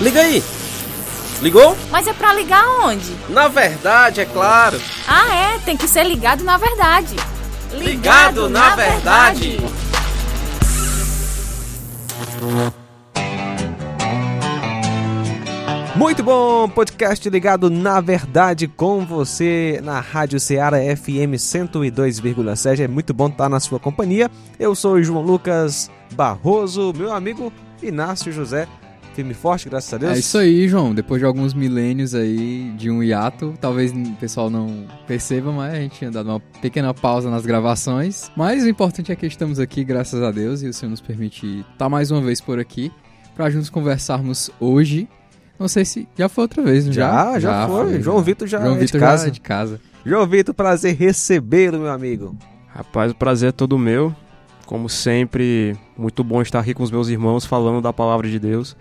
Liga aí! Ligou? Mas é pra ligar onde? Na verdade, é claro. Ah, é, tem que ser ligado na verdade. Ligado, na, verdade. Muito bom, podcast ligado na verdade com você na Rádio Ceará FM 102,7. É muito bom estar na sua companhia. Eu sou o João Lucas Barroso, meu amigo Inácio José. Firme e forte, graças a Deus. É isso aí, João. Depois de alguns milênios aí de um hiato, talvez o pessoal não perceba, mas a gente tinha dado uma pequena pausa nas gravações. Mas o importante é que estamos aqui, graças a Deus, e o Senhor nos permite estar mais uma vez por aqui para juntos conversarmos hoje não sei se já foi outra vez, não já? Já, já foi. foi. João Vitor já João é Vitor de casa. Já é de casa. João Vitor, prazer recebê-lo, meu amigo. Rapaz, o prazer é todo meu. Como sempre, muito bom estar aqui com os meus irmãos falando da palavra de Deus.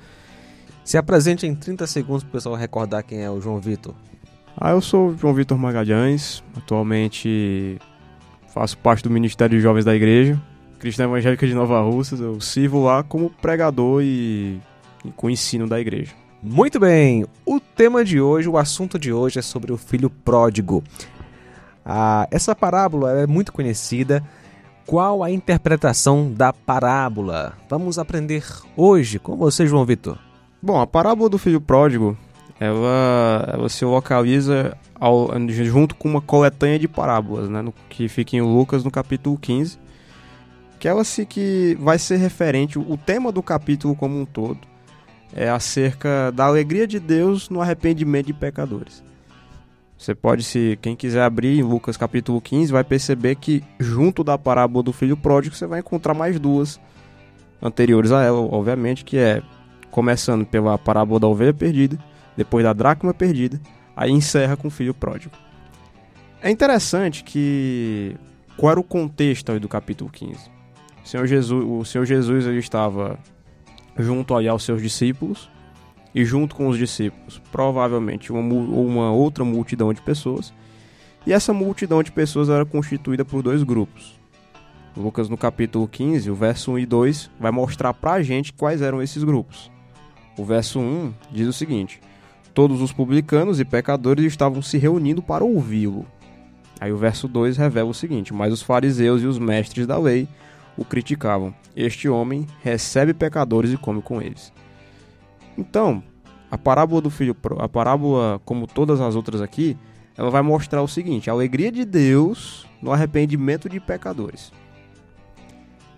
Se apresente em 30 segundos para o pessoal recordar quem é o João Vitor. Ah, eu sou João Vitor Magalhães. Atualmente faço parte do Ministério de Jovens da Igreja, Cristã Evangélica de Nova Russas. Eu sirvo lá como pregador e, e com ensino da igreja. Muito bem, o tema de hoje, o assunto de hoje é sobre o filho pródigo. Ah, essa parábola é muito conhecida. Qual a interpretação da parábola? Vamos aprender hoje com você, João Vitor. Bom, a parábola do filho pródigo, ela, ela se localiza ao, junto com uma coletânea de parábolas, né, no, que fica em Lucas no capítulo 15, que ela se que vai ser referente o tema do capítulo como um todo é acerca da alegria de Deus no arrependimento de pecadores. Você pode, se quem quiser abrir em Lucas capítulo 15, vai perceber que junto da parábola do filho pródigo você vai encontrar mais duas anteriores a ela, obviamente, que é começando pela parábola da ovelha perdida, depois da dracma perdida, aí encerra com o filho pródigo. É interessante que qual era o contexto do capítulo 15? O Senhor Jesus, o Senhor Jesus ele estava junto aí aos seus discípulos e junto com os discípulos, provavelmente uma, uma outra multidão de pessoas. E essa multidão de pessoas era constituída por dois grupos. Lucas, no capítulo 15, o verso 1 e 2, vai mostrar pra gente quais eram esses grupos. O verso 1 diz o seguinte: Todos os publicanos e pecadores estavam se reunindo para ouvi-lo. Aí o verso 2 revela o seguinte: Mas os fariseus e os mestres da lei o criticavam. Este homem recebe pecadores e come com eles. Então, a parábola do filho, a parábola, como todas as outras aqui, ela vai mostrar o seguinte: a alegria de Deus no arrependimento de pecadores.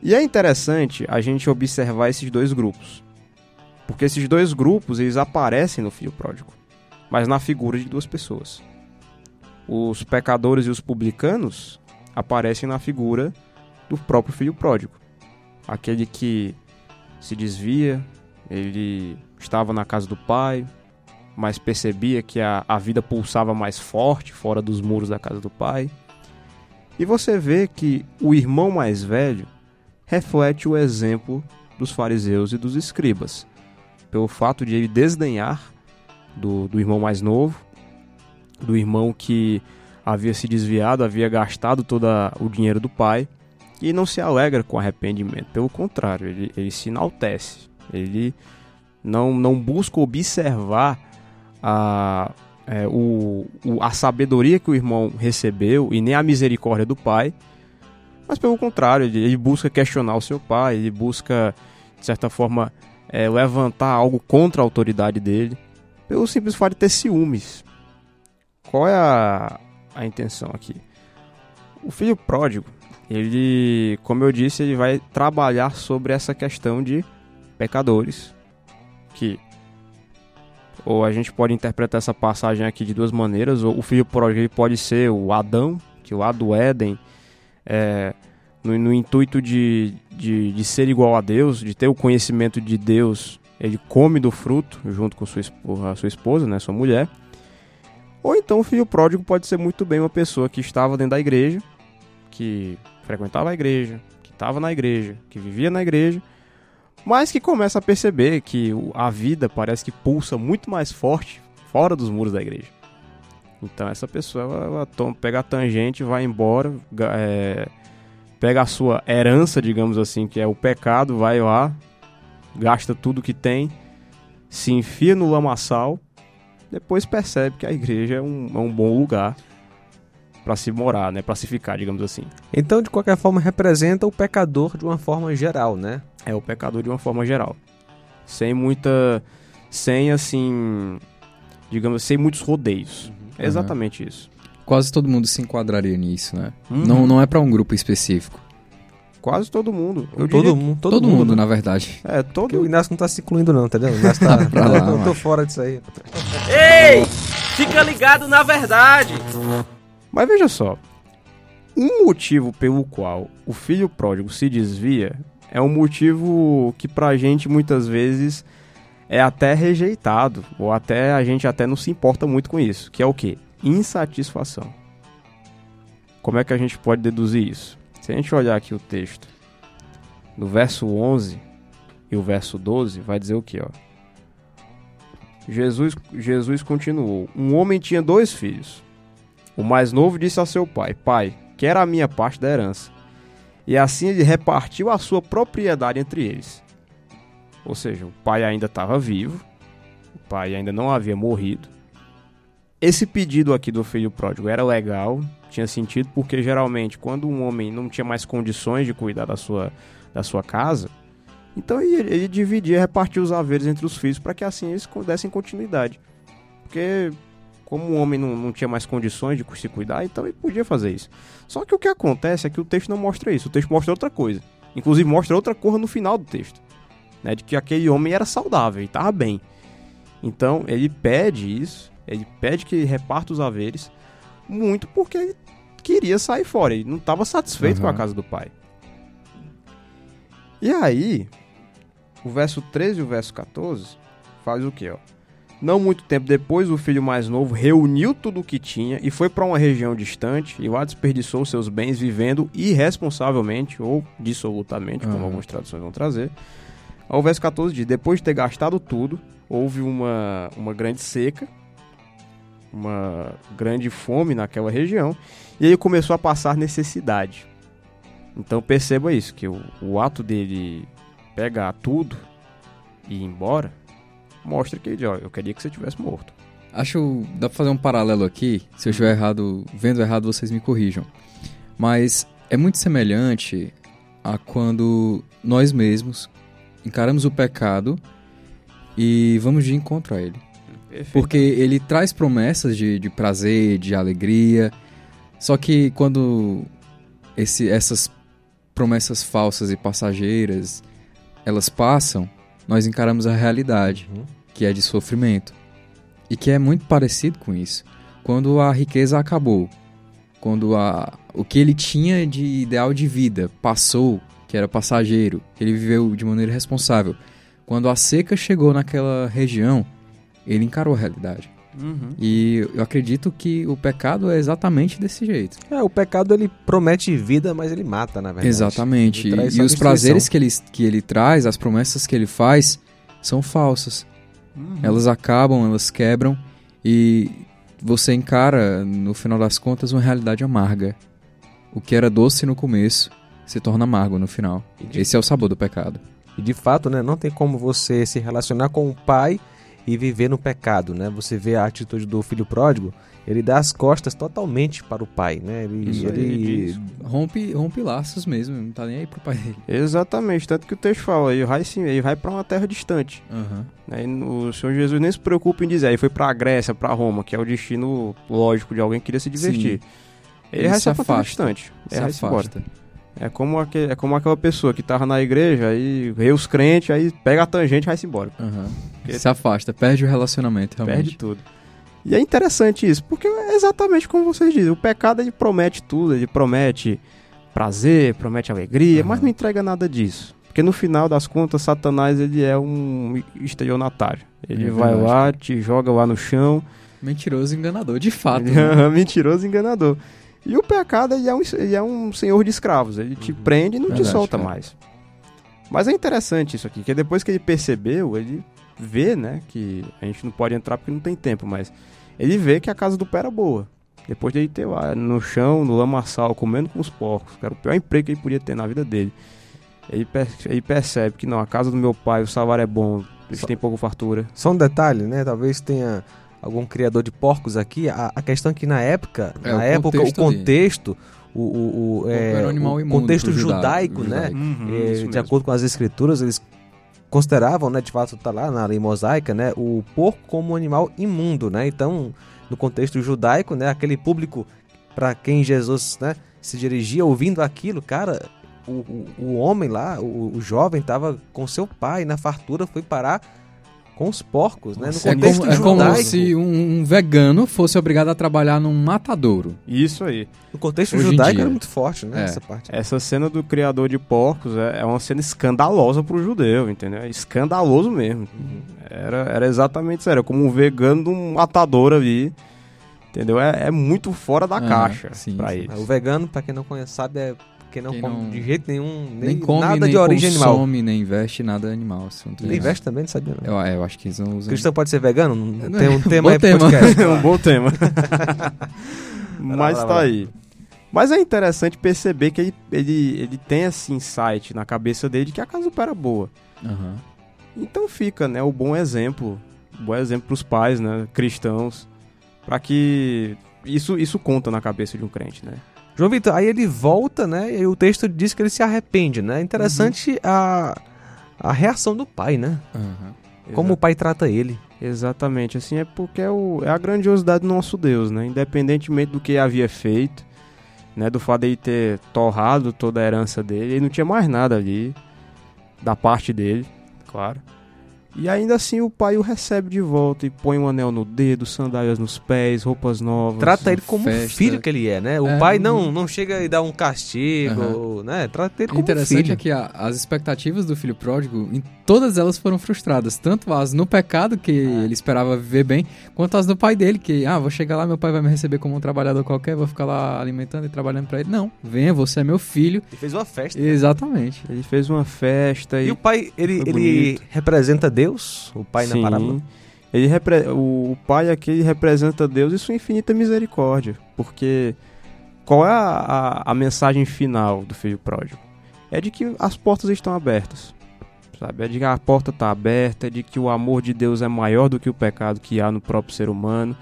E é interessante a gente observar esses dois grupos. Porque esses dois grupos, eles aparecem no filho pródigo, mas na figura de duas pessoas. Os pecadores e os publicanos aparecem na figura do próprio filho pródigo. Aquele que se desvia, ele estava na casa do pai, mas percebia que a, a vida pulsava mais forte fora dos muros da casa do pai. E você vê que o irmão mais velho reflete o exemplo dos fariseus e dos escribas, pelo fato de ele desdenhar do, do irmão mais novo, do irmão que havia se desviado, havia gastado todo o dinheiro do pai e não se alegra com arrependimento. Pelo contrário, ele, ele se enaltece. Ele não, não busca observar a, é, o, o, a sabedoria que o irmão recebeu e nem a misericórdia do pai. Mas pelo contrário, ele, ele busca questionar o seu pai, ele busca, de certa forma, é, levantar algo contra a autoridade dele, pelo simples fato de ter ciúmes. Qual é a, a intenção aqui? O filho pródigo, ele, como eu disse, ele vai trabalhar sobre essa questão de pecadores, que ou a gente pode interpretar essa passagem aqui de duas maneiras, ou o filho pródigo pode ser o Adão, que lá do Éden, é, no, no, intuito de, de, de, ser igual a Deus, de ter o conhecimento de Deus, ele come do fruto junto com sua, a sua esposa, né, sua mulher. Ou então o filho pródigo pode ser muito bem uma pessoa que estava dentro da igreja, que frequentava a igreja, que estava na igreja, que vivia na igreja, mas que começa a perceber que a vida parece que pulsa muito mais forte fora dos muros da igreja. Então essa pessoa ela, ela pega a tangente, vai embora, é, pega a sua herança, digamos assim, que é o pecado, vai lá, gasta tudo que tem, se enfia no lamaçal, depois percebe que a igreja é um, é um bom lugar para se morar, né? Para se ficar, digamos assim. Então, de qualquer forma, representa o pecador de uma forma geral, né? É o pecador de uma forma geral. Sem muita. Sem assim. Digamos, sem muitos rodeios. É exatamente isso. Quase todo mundo se enquadraria nisso, né? Uhum. Não, não é pra um grupo específico. Quase todo mundo. Eu todo, diria mundo, Todo, mundo, na verdade. É, Porque o todo. Inácio não tá se incluindo não, entendeu? O Inácio tá... Pra lá, eu tô fora disso aí. Ei! Fica ligado na verdade. Mas veja só. Um motivo pelo qual o filho pródigo se desvia é um motivo que pra gente muitas vezes é até rejeitado, ou até a gente até não se importa muito com isso, que é o quê? Insatisfação. Como é que a gente pode deduzir isso? Se a gente olhar aqui o texto, no verso 11 e o verso 12, vai dizer o quê, ó? Jesus, Jesus continuou: Um homem tinha dois filhos. O mais novo disse a seu pai: Pai, quero a minha parte da herança. E assim ele repartiu a sua propriedade entre eles. Ou seja, o pai ainda estava vivo, o pai ainda não havia morrido. Esse pedido aqui do filho pródigo era legal, tinha sentido, porque geralmente quando um homem não tinha mais condições de cuidar da sua, da sua casa, então ele, ele dividia, repartia os haveres entre os filhos para que assim eles dessem continuidade. Porque como o homem não, não tinha mais condições de se cuidar, então ele podia fazer isso. Só que o que acontece é que o texto não mostra isso, o texto mostra outra coisa. Inclusive mostra outra coisa no final do texto. Né, de que aquele homem era saudável e estava bem. Então ele pede isso, ele pede que reparta os haveres, muito porque ele queria sair fora, ele não estava satisfeito com a Uhum. casa do pai. E aí, o verso 13 e o verso 14 faz o que, ó? Não muito tempo depois, o filho mais novo reuniu tudo o que tinha e foi para uma região distante e lá desperdiçou seus bens vivendo irresponsavelmente ou dissolutamente, como Aham. algumas traduções vão trazer. Ao verso 14 diz: Depois de ter gastado tudo, houve uma, uma grande seca, uma grande fome naquela região, e ele começou a passar necessidade. Então perceba isso, que o, o ato dele pegar tudo e ir embora mostra que ele, ó, eu queria que você tivesse morto. Acho dá pra fazer um paralelo aqui. Se eu estiver errado, vendo errado, vocês me corrijam. Mas é muito semelhante a quando nós mesmos encaramos o pecado e vamos de encontro a ele. Porque ele traz promessas de, de prazer, de alegria. Só que quando esse, essas promessas falsas e passageiras elas passam, nós encaramos a realidade, Uhum. que é de sofrimento. E que é muito parecido com isso. Quando a riqueza acabou, quando a, o que ele tinha de ideal de vida passou, que era passageiro, ele viveu de maneira responsável, quando a seca chegou naquela região, ele encarou a realidade. Uhum. E eu acredito que o pecado é exatamente desse jeito. É, o pecado ele promete vida, mas ele mata, na verdade. Exatamente. E, e os prazeres que ele, que ele traz, as promessas que ele faz, são falsas. Uhum. Elas acabam, elas quebram e você encara, no final das contas, uma realidade amarga. O que era doce no começo se torna amargo no final. De- Esse é o sabor do pecado. E de fato, né, não tem como você se relacionar com o pai e viver no pecado, né? Você vê a atitude do filho pródigo, ele dá as costas totalmente para o pai, né? Ele, Isso aí, ele diz. Rompe, rompe laços mesmo, não tá nem aí pro pai dele. Exatamente, tanto que o texto fala, ele vai, sim, ele vai para uma terra distante. Aham. Né? E no- o Senhor Jesus nem se preocupa em dizer, ele foi pra Grécia, pra Roma, que é o destino lógico de alguém que queria se divertir. Ele, Ele vai se só pra terra afasta. distante. Se Ele embora. afasta. É como, aquele, é como aquela pessoa que tava na igreja, aí vê os crentes, aí pega a tangente e vai se embora. Aham. Porque- Se afasta, perde o relacionamento, realmente. Perde tudo. E é interessante isso, porque é exatamente como vocês dizem, o pecado ele promete tudo, ele promete prazer, promete alegria, Aham. mas não entrega nada disso. Porque no final das contas, Satanás ele é um estelionatário. Ele É vai lá, te joga lá no chão, Mentiroso enganador, de fato. Né? é mentiroso enganador. E o pecado ele é, um, ele é um senhor de escravos. Ele te prende e não te Uhum. Verdade, solta cara. mais. Mas é interessante isso aqui, que depois que ele percebeu, ele vê, né, que a gente não pode entrar porque não tem tempo, mas ele vê que a casa do pé era boa. Depois dele ter lá no chão, no lamaçal, comendo com os porcos, que era o pior emprego que ele podia ter na vida dele. Ele, per- ele percebe que não, a casa do meu pai, o salário é bom, Cristo tem pouca fartura. Só um detalhe, né? Talvez tenha algum criador de porcos aqui. A, a questão é que na época, É, na o época, contexto o ali. contexto, o, o, o, é, um o imundo contexto judaico, judaico, né? judaico. Uhum, É, de mesmo. acordo com as escrituras, eles consideravam, né, de fato tá lá na lei mosaica, né, o porco como um animal imundo, né? Então, no contexto judaico, né, aquele público para quem Jesus, né, se dirigia ouvindo aquilo, cara, o, o, o homem lá, o, o jovem tava com seu pai na fartura, foi parar com os porcos, né? No É contexto como, é como judaico. se um, vegano fosse obrigado a trabalhar num matadouro. Isso aí. No contexto Hoje judaico era muito forte, né? É. Essa parte. Essa cena do criador de porcos é, é uma cena escandalosa pro judeu, entendeu? É escandaloso mesmo. Era, era exatamente isso. Era como um vegano de um matador ali. Entendeu? É, é muito fora da Ah, caixa sim, pra sim. ele. O vegano, pra quem não conhece, sabe, é quem não Quem come não- de jeito nenhum, nem, Nem come, nada nem de origem animal. consome, nem investe nada animal. assim, Nem nada. veste também, não sabia não. Eu, eu acho que eles não usam. Cristão pode ser vegano? Não Tem um tema aí tema. podcast. É um bom tema. Mas lá, tá lá. aí. Mas é interessante perceber que ele, ele, ele tem esse insight na cabeça dele de que a casa era boa. Aham. Então fica, né, o bom exemplo, o bom exemplo pros pais, né, cristãos, para que isso isso conta na cabeça de um crente, né? João Vitor, aí ele volta, né? E o texto diz que ele se arrepende, né? Interessante a, a reação do pai, né? Aham. Como o pai trata ele. Exatamente, assim é porque é, o, é a grandiosidade do nosso Deus, né? Independentemente do que havia feito, né? Do fato de ele ter torrado toda a herança dele, ele não tinha mais nada ali da parte dele, claro. E ainda assim o pai o recebe de volta e põe um anel no dedo, sandálias nos pés, roupas novas. Trata ele como um festa. filho que ele é, né? O É, pai não, não chega e dá um castigo, né? Trata ele O como um interessante filho. é que a- as expectativas do filho pródigo, em todas elas foram frustradas. Tanto as no pecado, que É. ele esperava viver bem, quanto as do pai dele, que, ah, vou chegar lá, meu pai vai me receber como um trabalhador qualquer, vou ficar lá alimentando e trabalhando pra ele. Não, venha, você é meu filho. Ele fez uma festa. Exatamente. Ele fez uma festa E e o pai, ele, ele representa Deus? O pai na Sim. parábola? Ele repre- o, pai aqui ele representa Deus e sua infinita misericórdia. Porque qual é a, a, a mensagem final do filho pródigo? É de que as portas estão abertas. Sabe? É de que a porta está aberta, é de que o amor de Deus é maior do que o pecado que há no próprio ser humano.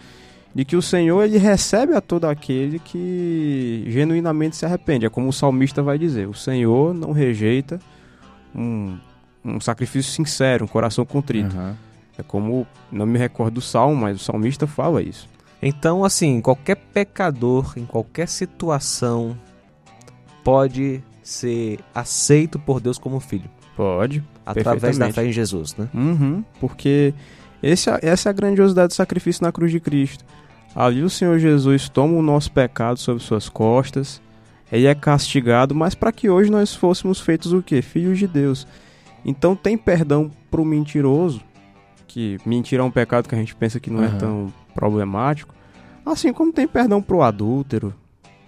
De que o Senhor ele recebe a todo aquele que genuinamente se arrepende. É como o salmista vai dizer: o Senhor não rejeita um, um sacrifício sincero, um coração contrito. Aham. É como, não me recordo do salmo, mas o salmista fala isso. Então, assim, qualquer pecador, em qualquer situação, pode ser aceito por Deus como filho. Pode. Através da fé em Jesus, né? Uhum, porque esse, é- essa é a grandiosidade do sacrifício na cruz de Cristo. Ali o Senhor Jesus toma o nosso pecado sobre suas costas, ele é castigado, mas para que hoje nós fôssemos feitos o quê? Filhos de Deus. Então tem perdão pro mentiroso, que mentira é um pecado que a gente pensa que não é Aham. tão problemático, assim como tem perdão pro adúltero,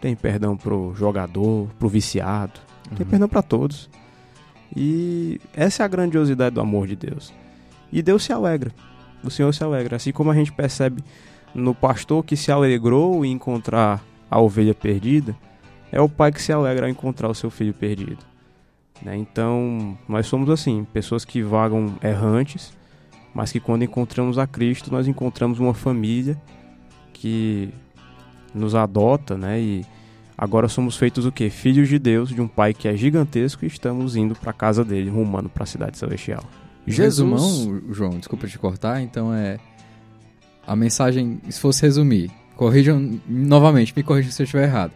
tem perdão pro jogador, pro viciado, tem Uhum. perdão para todos. E essa é a grandiosidade do amor de Deus. E Deus se alegra. O Senhor se alegra. Assim como a gente percebe no pastor que se alegrou em encontrar a ovelha perdida, é o pai que se alegra ao encontrar o seu filho perdido. Né? Então, nós somos assim, pessoas que vagam errantes, mas que quando encontramos a Cristo, nós encontramos uma família que nos adota, né? E agora somos feitos o quê? Filhos de Deus, de um pai que é gigantesco e estamos indo para casa dele, rumando para a cidade celestial. Resumão, João, desculpa te cortar, então é. A mensagem, se fosse resumir, corrijam novamente, me corrijam se eu estiver errado.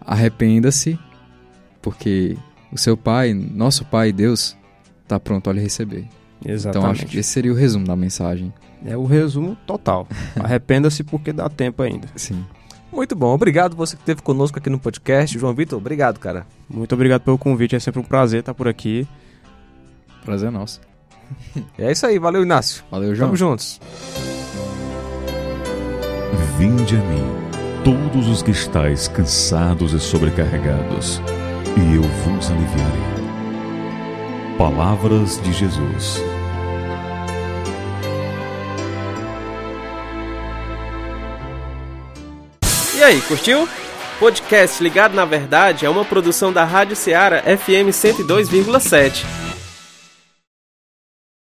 Arrependa-se, porque o seu pai, nosso pai, Deus, está pronto a lhe receber. Então acho que esse seria o resumo da mensagem. É o resumo total. Arrependa-se porque dá tempo ainda. Sim. Muito bom. Obrigado você que esteve conosco aqui no podcast. João Vitor, obrigado, cara. Muito obrigado pelo convite, é sempre um prazer estar por aqui. Prazer é nosso. É isso aí. Valeu, Inácio. Valeu, João. Tamo juntos. Vinde a mim, todos os que estáis cansados e sobrecarregados, e eu vos aliviarei. Palavras de Jesus. E aí, curtiu? Podcast Ligado na Verdade é uma produção da Rádio Ceará FM 102,7.